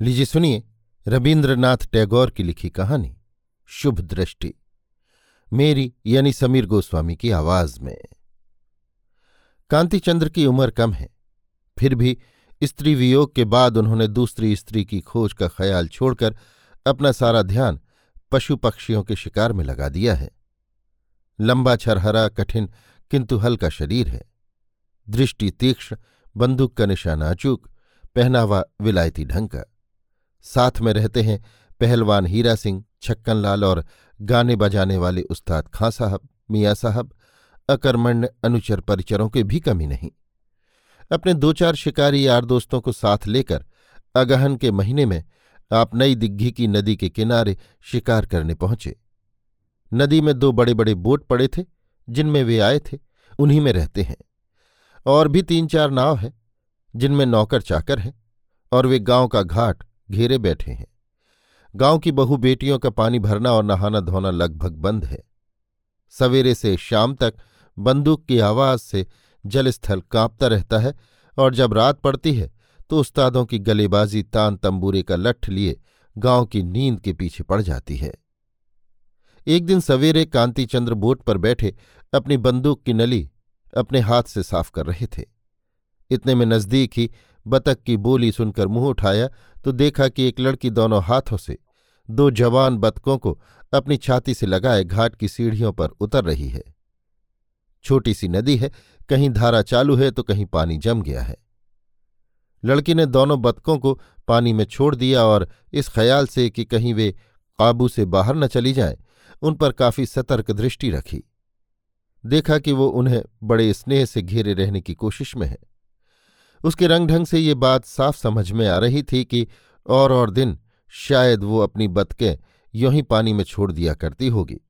लीजिए सुनिए रविन्द्रनाथ टैगोर की लिखी कहानी, शुभ दृष्टि। मेरी यानी समीर गोस्वामी की आवाज़ में। कांतिचंद्र की उम्र कम है, फिर भी स्त्री वियोग के बाद उन्होंने दूसरी स्त्री की खोज का ख्याल छोड़कर अपना सारा ध्यान पशु पक्षियों के शिकार में लगा दिया है। लंबा छरहरा, कठिन, किंतु हल्का शरीर है। दृष्टि तीक्ष्ण, बंदूक का निशाना अचूक, पहनावा विलायती ढंग का। साथ में रहते हैं पहलवान हीरा सिंह छक्कन लाल और गाने बजाने वाले उस्ताद खां साहब, मियाँ साहब, अकर्मण्य अनुचर परिचरों के भी कमी नहीं। अपने दो चार शिकारी यार दोस्तों को साथ लेकर अगहन के महीने में आप नई दिग्घी की नदी के किनारे शिकार करने पहुँचे। नदी में दो बड़े बड़े बोट पड़े थे, जिनमें वे आए थे, उन्हीं में रहते हैं। और भी तीन चार नाव हैं, जिनमें नौकर चाकर हैं, और वे गाँव का घाट घेरे बैठे हैं। गाँव की बहु बेटियों का पानी भरना और नहाना धोना लगभग बंद है। सवेरे से शाम तक बंदूक की आवाज़ से जलस्थल कांपता रहता है और जब रात पड़ती है तो उस्तादों की गलेबाजी तान तंबूरे का लठ लिए गाँव की नींद के पीछे पड़ जाती है। एक दिन सवेरे कांतिचंद्र बोट पर बैठे अपनी बंदूक की नली अपने हाथ से साफ़ कर रहे थे। इतने में नज़दीक ही बतख की बोली सुनकर मुँह उठाया तो देखा कि एक लड़की दोनों हाथों से, दो जवान बतकों को अपनी छाती से लगाए घाट की सीढ़ियों पर उतर रही है। छोटी सी नदी है, कहीं धारा चालू है तो कहीं पानी जम गया है। लड़की ने दोनों बतकों को पानी में छोड़ दिया और इस ख्याल से कि कहीं वे काबू से बाहर न चली जाएँ, उन पर काफ़ी सतर्क दृष्टि रखी। देखा कि वो उन्हें बड़े स्नेह से घेरे रहने की कोशिश में है। उसके रंग ढंग से ये बात साफ़ समझ में आ रही थी कि और और दिन शायद वो अपनी बतकें यों ही पानी में छोड़ दिया करती होगी।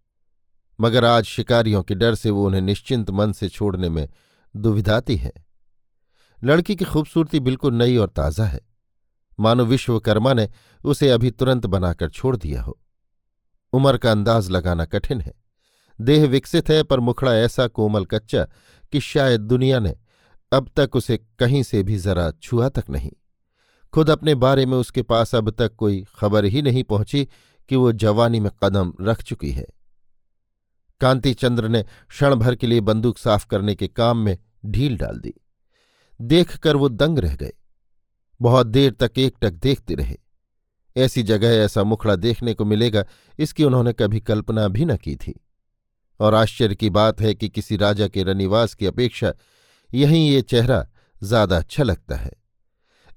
मगर आज शिकारियों के डर से वो उन्हें निश्चिंत मन से छोड़ने में दुविधाती है। लड़की की खूबसूरती बिल्कुल नई और ताज़ा है। मानो विश्वकर्मा ने उसे अभी तुरंत बनाकर छोड़ दिया हो। उम्र का अंदाज लगाना कठिन है। देह विकसित है पर मुखड़ा ऐसा कोमल कच्चा कि शायद दुनिया ने अब तक उसे कहीं से भी जरा छुआ तक नहीं। खुद अपने बारे में उसके पास अब तक कोई खबर ही नहीं पहुँची कि वो जवानी में कदम रख चुकी है। कांतिचंद्र ने क्षण भर के लिए बंदूक साफ़ करने के काम में ढील डाल दी। देखकर वो दंग रह गए। बहुत देर तक एकटक देखते रहे। ऐसी जगह, ऐसा मुखड़ा देखने को मिलेगा, इसकी उन्होंने कभी कल्पना भी न की थी। और आश्चर्य की बात है कि किसी राजा के रनिवास की अपेक्षा यहीं ये चेहरा ज़्यादा अच्छा लगता है।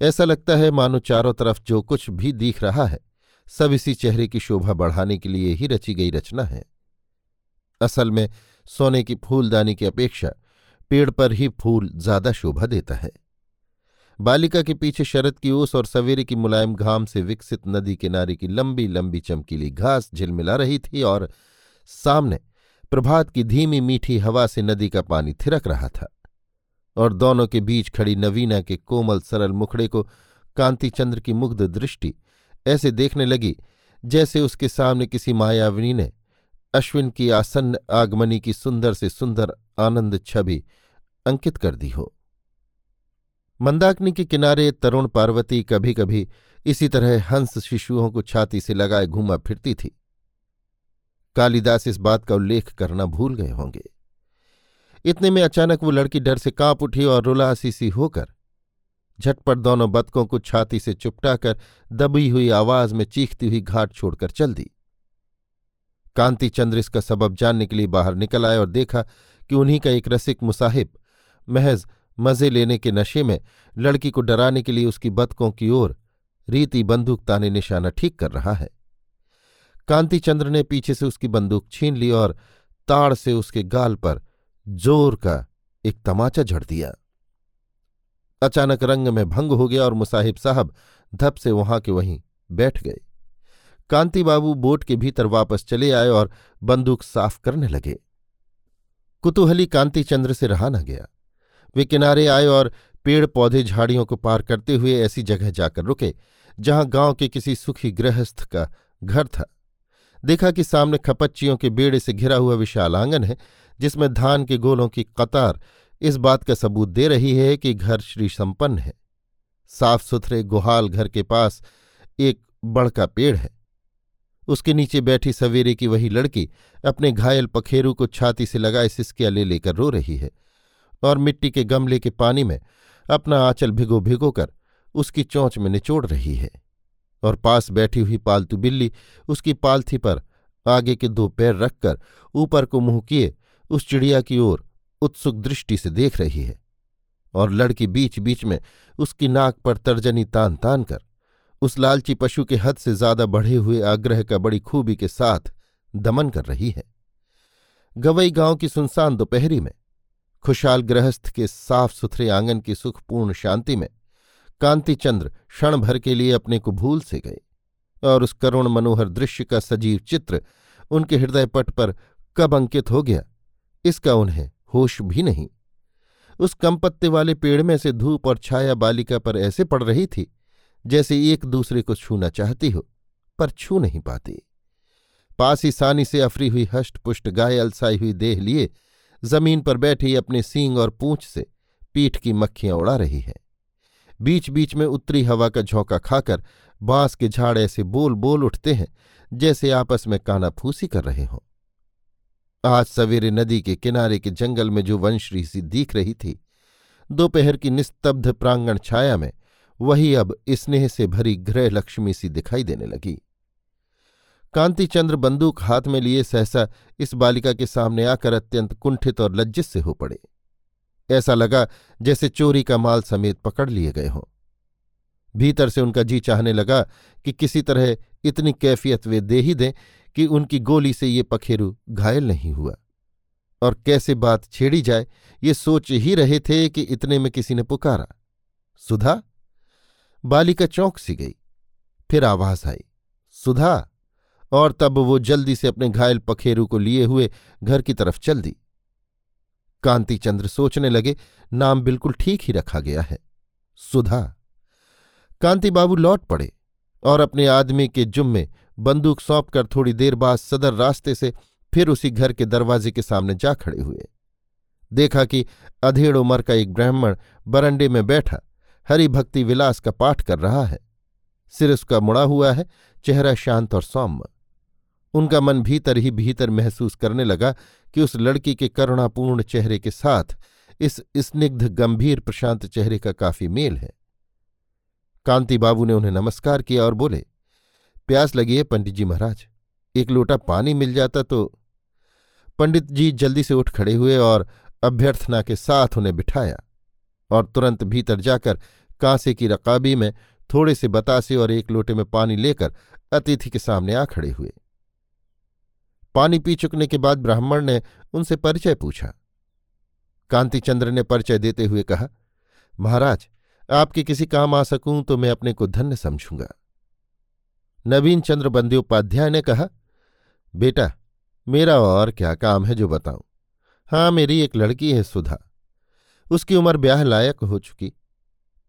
ऐसा लगता है मानो चारों तरफ़ जो कुछ भी दिख रहा है, सब इसी चेहरे की शोभा बढ़ाने के लिए ही रची गई रचना है। असल में सोने की फूलदानी की अपेक्षा पेड़ पर ही फूल ज़्यादा शोभा देता है। बालिका के पीछे शरद की ओस और सवेरे की मुलायम घाम से विकसित नदी किनारे की लंबी लंबी चमकीली घास झिलमिला रही थी और सामने प्रभात की धीमी मीठी हवा से नदी का पानी थिरक रहा था। और दोनों के बीच खड़ी नवीना के कोमल सरल मुखड़े को कांतिचंद्र की मुग्ध दृष्टि ऐसे देखने लगी जैसे उसके सामने किसी मायाविनी ने अश्विन की आसन्न आगमनी की सुंदर से सुंदर आनंद छवि अंकित कर दी हो। मंदाकिनी के किनारे तरुण पार्वती कभी कभी इसी तरह हंस शिशुओं को छाती से लगाए घूमा फिरती थी। कालिदास इस बात का उल्लेख करना भूल गए होंगे। इतने में अचानक वो लड़की डर से काँप उठी और रुलासी सी होकर, झटपट दोनों बतकों को छाती से चुपटाकर दबी हुई आवाज़ में चीखती हुई घाट छोड़कर चल दी। कांति चंद्र इसका सबब जानने के लिए बाहर निकल आए और देखा कि उन्हीं का एक रसिक मुसाहिब महज मज़े लेने के नशे में लड़की को डराने के लिए उसकी बतकों की ओर रीति बंदूक ताने निशाना ठीक कर रहा है। कांति चंद्र ने पीछे से उसकी बंदूक छीन ली और ताड़ से उसके गाल पर ज़ोर का एक तमाचा झड़ दिया। अचानक रंग में भंग हो गया और मुसाहिब साहब धप से वहाँ के वहीं बैठ गए। कांति बाबू बोट के भीतर वापस चले आए और बंदूक साफ़ करने लगे। कुतूहली कांतिचंद्र से रहा न गया। वे किनारे आए और पेड़ पौधे झाड़ियों को पार करते हुए ऐसी जगह जाकर रुके, जहाँ गाँव के किसी सुखी गृहस्थ का घर था। देखा कि सामने खपच्चियों के बेड़े से घिरा हुआ विशाल आँगन है जिसमें धान के गोलों की कतार इस बात का सबूत दे रही है कि घर श्री संपन्न है। साफ़ सुथरे गुहाल घर के पास एक बड़का पेड़ है। उसके नीचे बैठी सवेरे की वही लड़की अपने घायल पखेरू को छाती से लगाए सिसकिया ले लेकर रो रही है और मिट्टी के गमले के पानी में अपना आंचल भिगो भिगो कर उसकी चोंच में निचोड़ रही है और पास बैठी हुई पालतू बिल्ली उसकी पालथी पर आगे के दो पैर रखकर ऊपर को मुँह किए उस चिड़िया की ओर उत्सुक दृष्टि से देख रही है और लड़की बीच बीच में उसकी नाक पर तर्जनी तान तान कर उस लालची पशु के हद से ज़्यादा बढ़े हुए आग्रह का बड़ी खूबी के साथ दमन कर रही है। गवई गाँव की सुनसान दोपहरी में, खुशहाल गृहस्थ के साफ़ सुथरे आँगन की सुखपूर्ण शांति में, कांतिचंद्र क्षण भर के लिए अपने को भूल से गए और उस करुण मनोहर दृश्य का सजीव चित्र उनके हृदय पट पर कब अंकित हो गया इसका उन्हें होश भी नहीं। उस कमपत्ते वाले पेड़ में से धूप और छाया बालिका पर ऐसे पड़ रही थी, जैसे एक दूसरे को छूना चाहती हो, पर छू नहीं पाती। पास ही सानी से अफरी हुई हष्ट पुष्ट गाय अलसाई हुई देह लिए ज़मीन पर बैठी अपने सींग और पूंछ से पीठ की मक्खियाँ उड़ा रही है। बीच बीच में उत्तरी हवा का झोंका खाकर बाँस के झाड़ ऐसे बोल बोल उठते हैं, जैसे आपस में काना फूसी कर रहे हों। आज सवेरे नदी के किनारे के जंगल में जो वंशरी सी दिख रही थी, दोपहर की निस्तब्ध प्रांगण छाया में वही अब स्नेह से भरी गृह लक्ष्मी सी दिखाई देने लगी। कांतिचंद्र बंदूक हाथ में लिए सहसा इस बालिका के सामने आकर अत्यंत कुंठित और लज्जित से हो पड़े। ऐसा लगा जैसे चोरी का माल समेत पकड़ लिए गए हों। भीतर से उनका जी चाहने लगा कि किसी तरह इतनी कैफियत वे दे ही दें कि उनकी गोली से ये पखेरु घायल नहीं हुआ। और कैसे बात छेड़ी जाए, ये सोच ही रहे थे कि इतने में किसी ने पुकारा। सुधा बालिका चौंक सी गई। फिर आवाज़ आई, सुधा! और तब वो जल्दी से अपने घायल पखेरु को लिए हुए घर की तरफ़ चल दी। कांतिचंद्र सोचने लगे, नाम बिल्कुल ठीक ही रखा गया है। सुधा! कांति बाबू लौट पड़े और अपने आदमी के जुम्मे बंदूक सौंपकर थोड़ी देर बाद सदर रास्ते से फिर उसी घर के दरवाजे के सामने जा खड़े हुए। देखा कि अधेड़ उम्र का एक ब्राह्मण बरंडे में बैठा, हरि भक्ति विलास का पाठ कर रहा है। सिर उसका मुड़ा हुआ है, चेहरा शांत और सौम्य। उनका मन भीतर ही भीतर महसूस करने लगा कि उस लड़की के करुणापूर्ण चेहरे के साथ इस स्निग्ध, गंभीर, प्रशांत चेहरे का काफ़ी मेल है। कांति बाबू ने उन्हें नमस्कार किया और बोले प्यास लगी है पंडित जी महाराज। एक लोटा पानी मिल जाता तो पंडित जी जल्दी से उठ खड़े हुए और अभ्यर्थना के साथ उन्हें बिठाया और तुरंत भीतर जाकर कांसे की रकाबी में थोड़े से बतासे और एक लोटे में पानी लेकर अतिथि के सामने आ खड़े हुए। पानी पी चुकने के बाद ब्राह्मण ने उनसे परिचय पूछा। कांतिचंद्र ने परिचय देते हुए कहा, महाराज, आपके किसी काम आ सकूँ तो मैं अपने को धन्य समझूँगा। नवीन चंद्र बंद्योपाध्याय ने कहा, बेटा, मेरा और क्या काम है जो बताऊँ? हाँ मेरी एक लड़की है सुधा। उसकी उम्र ब्याह लायक हो चुकी।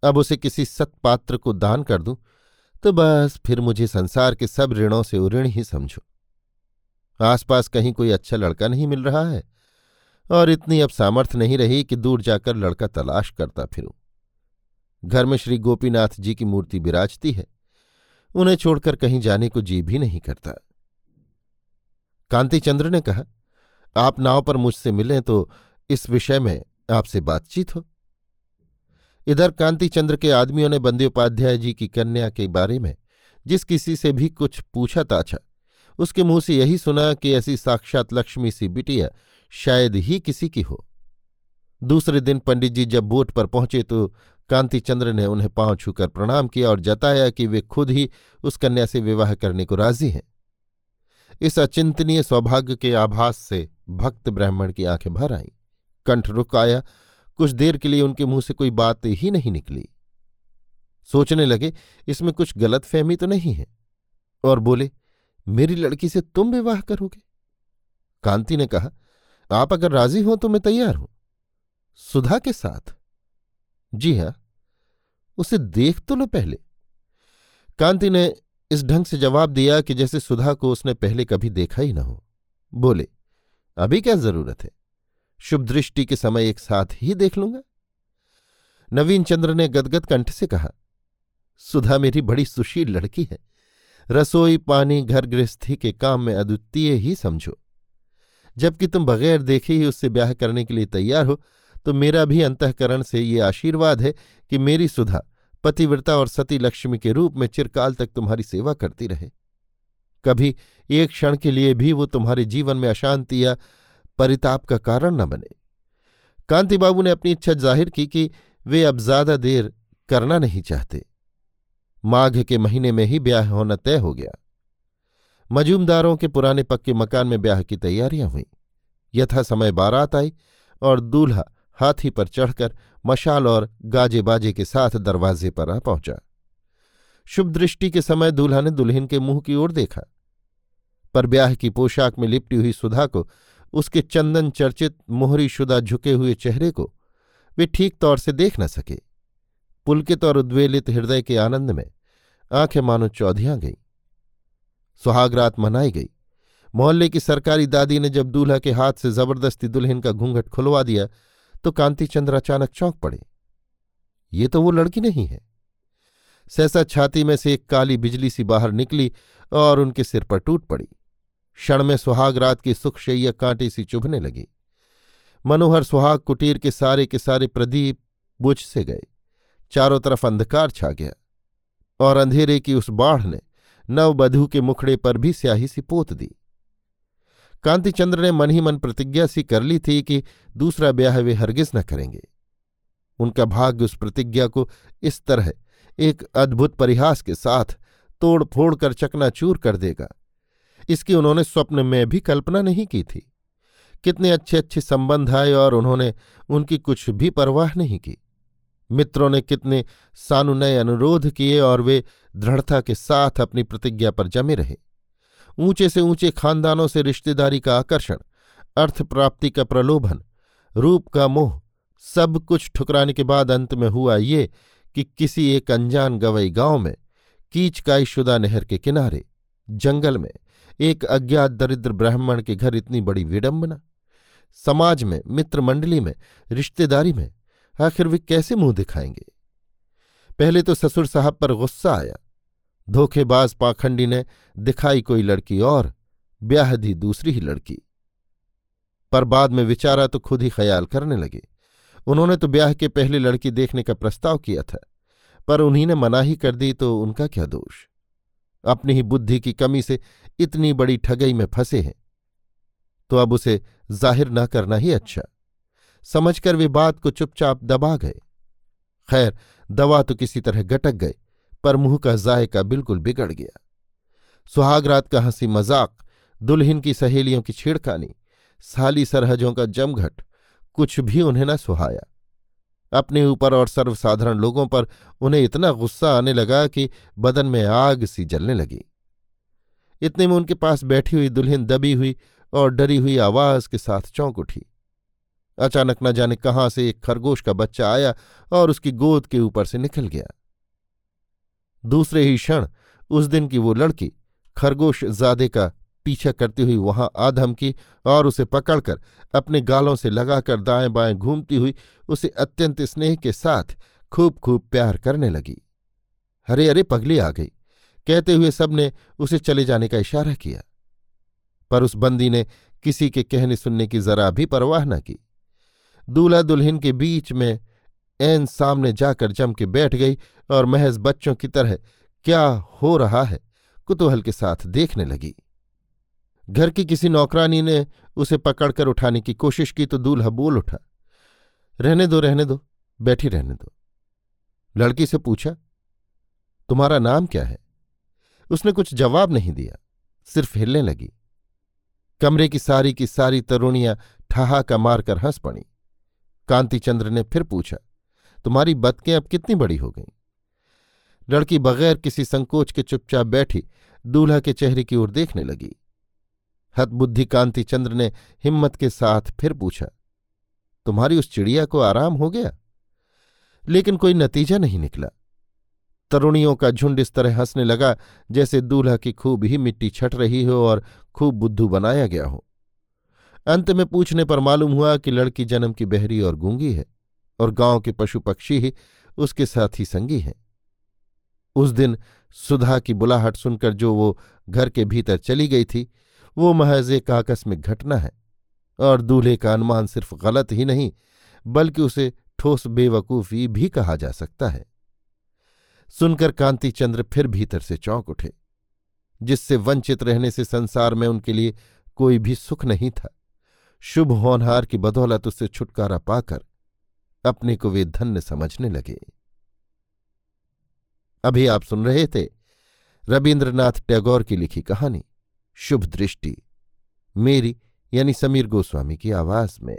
अब उसे किसी सत्पात्र को दान कर दूँ तो बस फिर मुझे संसार के सब ऋणों से उऋण ही समझो। आसपास कहीं कोई अच्छा लड़का नहीं मिल रहा है, और इतनी अब सामर्थ्य नहीं रही कि दूर जाकर लड़का तलाश करता फिरूं। घर में श्री गोपीनाथ जी की मूर्ति विराजती है। उन्हें छोड़कर कहीं जाने को जी भी नहीं करता। कांतिचंद्र ने कहा, आप नाव पर मुझसे मिलें तो इस विषय में आपसे बातचीत हो। इधर कांतिचंद्र के आदमियों ने बंदोपाध्याय जी की कन्या के बारे में जिस किसी से भी कुछ पूछा ताछा, उसके मुँह से यही सुना कि ऐसी साक्षात लक्ष्मी सी बिटिया शायद ही किसी की हो। दूसरे दिन पंडित जी जब बोट पर पहुँचे तो कांतिचंद्र ने उन्हें पाँव छूकर प्रणाम किया और जताया कि वे खुद ही उस कन्या से विवाह करने को राज़ी हैं। इस अचिंतनीय सौभाग्य के आभास से भक्त ब्राह्मण की आँखें भर आईं। कंठ रुक आया। कुछ देर के लिए उनके मुँह से कोई बात ही नहीं निकली। सोचने लगे, इसमें कुछ गलत फहमी तो नहीं है। और बोले, मेरी लड़की से तुम विवाह करोगे? कांति ने कहा, आप अगर राज़ी हो तो मैं तैयार हूँ। सुधा के साथ। जी हाँ उसे देख तो लो पहले। कांति ने इस ढंग से जवाब दिया कि जैसे सुधा को उसने पहले कभी देखा ही न हो। बोले, अभी क्या ज़रूरत है? शुभ दृष्टि के समय एक साथ ही देख लूँगा? नवीन चंद्र ने गदगद कंठ से कहा, सुधा मेरी बड़ी सुशील लड़की है। रसोई, पानी, घर गृहस्थी के काम में अद्वितीय ही समझो। जबकि तुम बगैर देखे ही उससे ब्याह करने के लिए तैयार हो तो मेरा भी अंतकरण से ये आशीर्वाद है कि मेरी सुधा पतिव्रता और सती लक्ष्मी के रूप में चिरकाल तक तुम्हारी सेवा करती रहे। कभी एक क्षण के लिए भी वो तुम्हारे जीवन में अशांति या परिताप का कारण न बने। कांति बाबू ने अपनी इच्छा ज़ाहिर की कि वे अब ज़्यादा देर करना नहीं चाहते। माघ के महीने में ही ब्याह होना तय हो गया। मजूमदारों के पुराने पक्के मकान में ब्याह की तैयारियाँ हुई। यथा समय बारात आई और दूल्हा हाथी पर चढ़कर मशाल और गाजे बाजे के साथ दरवाजे पर आ पहुँचा। शुभ दृष्टि के समय दूल्हा ने दुल्हन के मुँह की ओर देखा। पर ब्याह की पोशाक में लिपटी हुई सुधा को, उसके चंदन चर्चित मोहरी शुदा झुके हुए चेहरे को, वे ठीक तौर से देख न सके। पुलकित और उद्वेलित हृदय के आनंद में आँखें मानो चौधियाँ गईं। सुहागरात मनाई गई। मोहल्ले की सरकारी दादी ने जब दूल्हा के हाथ से ज़बरदस्ती दुल्हन का घूंघट खुलवा दिया तो कांतिचंद्र अचानक चौंक पड़े। ये तो वो लड़की नहीं है। सहसा छाती में से एक काली बिजली सी बाहर निकली और उनके सिर पर टूट पड़ी। क्षण में सुहाग रात की सुखशैया कांटे सी चुभने लगी। मनोहर सुहाग कुटीर के सारे के सारे प्रदीप बुझ से गए। चारों तरफ़ अंधकार छा गया और अंधेरे की उस बाढ़ ने नवबधू के मुखड़े पर भी स्याही सी पोत दी। कांतिचंद्र ने मन ही मन प्रतिज्ञा सी कर ली थी कि दूसरा ब्याह वे हरगिज न करेंगे। उनका भाग्य उस प्रतिज्ञा को इस तरह, एक अद्भुत परिहास के साथ तोड़ फोड़ कर चकनाचूर कर देगा। इसकी उन्होंने स्वप्न में भी कल्पना नहीं की थी। कितने अच्छे अच्छे संबंध आए और उन्होंने उनकी कुछ भी परवाह नहीं की। मित्रों ने कितने सानुनय अनुरोध किए और वे दृढ़ता के साथ अपनी प्रतिज्ञा पर जमे रहे। ऊँचे से ऊँचे खानदानों से रिश्तेदारी का आकर्षण, अर्थ प्राप्ति का प्रलोभन, रूप का मोह, सब कुछ ठुकराने के बाद अंत में हुआ ये कि किसी एक अनजान गवई गाँव में कीचकाई शुदा नहर के किनारे, जंगल में, एक अज्ञात दरिद्र ब्राह्मण के घर इतनी बड़ी विडंबना। समाज में मित्र मंडली में, रिश्तेदारी में, आखिर वे कैसे मुँह दिखाएँगे? पहले तो ससुर साहब पर गुस्सा आया। धोखेबाज पाखंडी ने दिखाई कोई लड़की और, ब्याह दी दूसरी ही लड़की। पर बाद में विचारा तो खुद ही ख्याल करने लगे। उन्होंने तो ब्याह के पहले लड़की देखने का प्रस्ताव किया था, पर उन्हीं ने मनाही कर दी तो उनका क्या दोष? अपनी ही बुद्धि की कमी से इतनी बड़ी ठगई में फंसे हैं। तो अब उसे ज़ाहिर न करना ही अच्छा। समझकर वे बात को चुपचाप दबा गए। खैर, दवा तो किसी तरह गटक गए। पर मुँह का जायका बिल्कुल बिगड़ गया। सुहागरात का हँसी मज़ाक, दुल्हन की सहेलियों की छेड़खानी, साली सरहजों का जमघट, कुछ भी उन्हें न सुहाया। अपने ऊपर और सर्वसाधारण लोगों पर उन्हें इतना गुस्सा आने लगा कि बदन में आग सी जलने लगी। इतने में उनके पास बैठी हुई दुल्हन दबी हुई और डरी हुई आवाज़ के साथ चौंक उठी। अचानक न जाने कहाँ से एक खरगोश का बच्चा आया और उसकी गोद के ऊपर से निकल गया। दूसरे ही क्षण उस दिन की वो लड़की खरगोश जादे का पीछा करती हुई वहाँ आधम की और उसे पकड़कर अपने गालों से लगाकर दाएँ बाएँ घूमती हुई उसे अत्यंत स्नेह के साथ खूब खूब प्यार करने लगी। अरे अरे पगली आ गई। कहते हुए सबने उसे चले जाने का इशारा किया। पर उस बंदी ने किसी के कहने सुनने की जरा भी परवाह न की। दूल्हा दुल्हन के बीच में एन सामने जाकर जम के बैठ गई और महज बच्चों की तरह, क्या हो रहा है? कुतूहल के साथ देखने लगी। घर की किसी नौकरानी ने उसे पकड़कर उठाने की कोशिश की तो दूल्हा बोल उठा, रहने दो रहने दो, बैठी रहने दो। लड़की से पूछा, तुम्हारा नाम क्या है? उसने कुछ जवाब नहीं दिया सिर्फ़ हिलने लगी। कमरे की सारी की सारी तरुणियाँ ठहाका मारकर हंस पड़ी। कांतिचंद्र ने फिर पूछा तुम्हारी बतकें अब कितनी बड़ी हो गईं। लड़की बगैर किसी संकोच के चुपचाप बैठी दूल्हा के चेहरे की ओर देखने लगी। हतबुद्धि कांतिचंद्र ने हिम्मत के साथ फिर पूछा, तुम्हारी उस चिड़िया को आराम हो गया? लेकिन कोई नतीजा नहीं निकला। तरुणियों का झुंड इस तरह हंसने लगा जैसे दूल्हा की खूब ही मिट्टी छट रही हो और खूब बुद्धू बनाया गया हो। अंत में पूछने पर मालूम हुआ कि लड़की जन्म की बहरी और गूँगी है। और गाँव के पशु पक्षी ही उसके साथ ही संगी हैं। उस दिन सुधा की बुलाहट सुनकर जो वो घर के भीतर चली गई थी, वो महज एक आकस्मिक घटना है, और दूल्हे का अनुमान सिर्फ़ गलत ही नहीं, बल्कि उसे ठोस बेवकूफ़ी भी कहा जा सकता है। सुनकर कांति चंद्र फिर भीतर से चौंक उठे, जिससे वंचित रहने से संसार में उनके लिए कोई भी सुख नहीं था। शुभ होनहार की बदौलत उससे छुटकारा पाकर अपने को वे धन्य समझने लगे। अभी आप सुन रहे थे रविन्द्रनाथ टैगोर की लिखी कहानी, शुभ दृष्टि, मेरी यानी समीर गोस्वामी की आवाज़ में।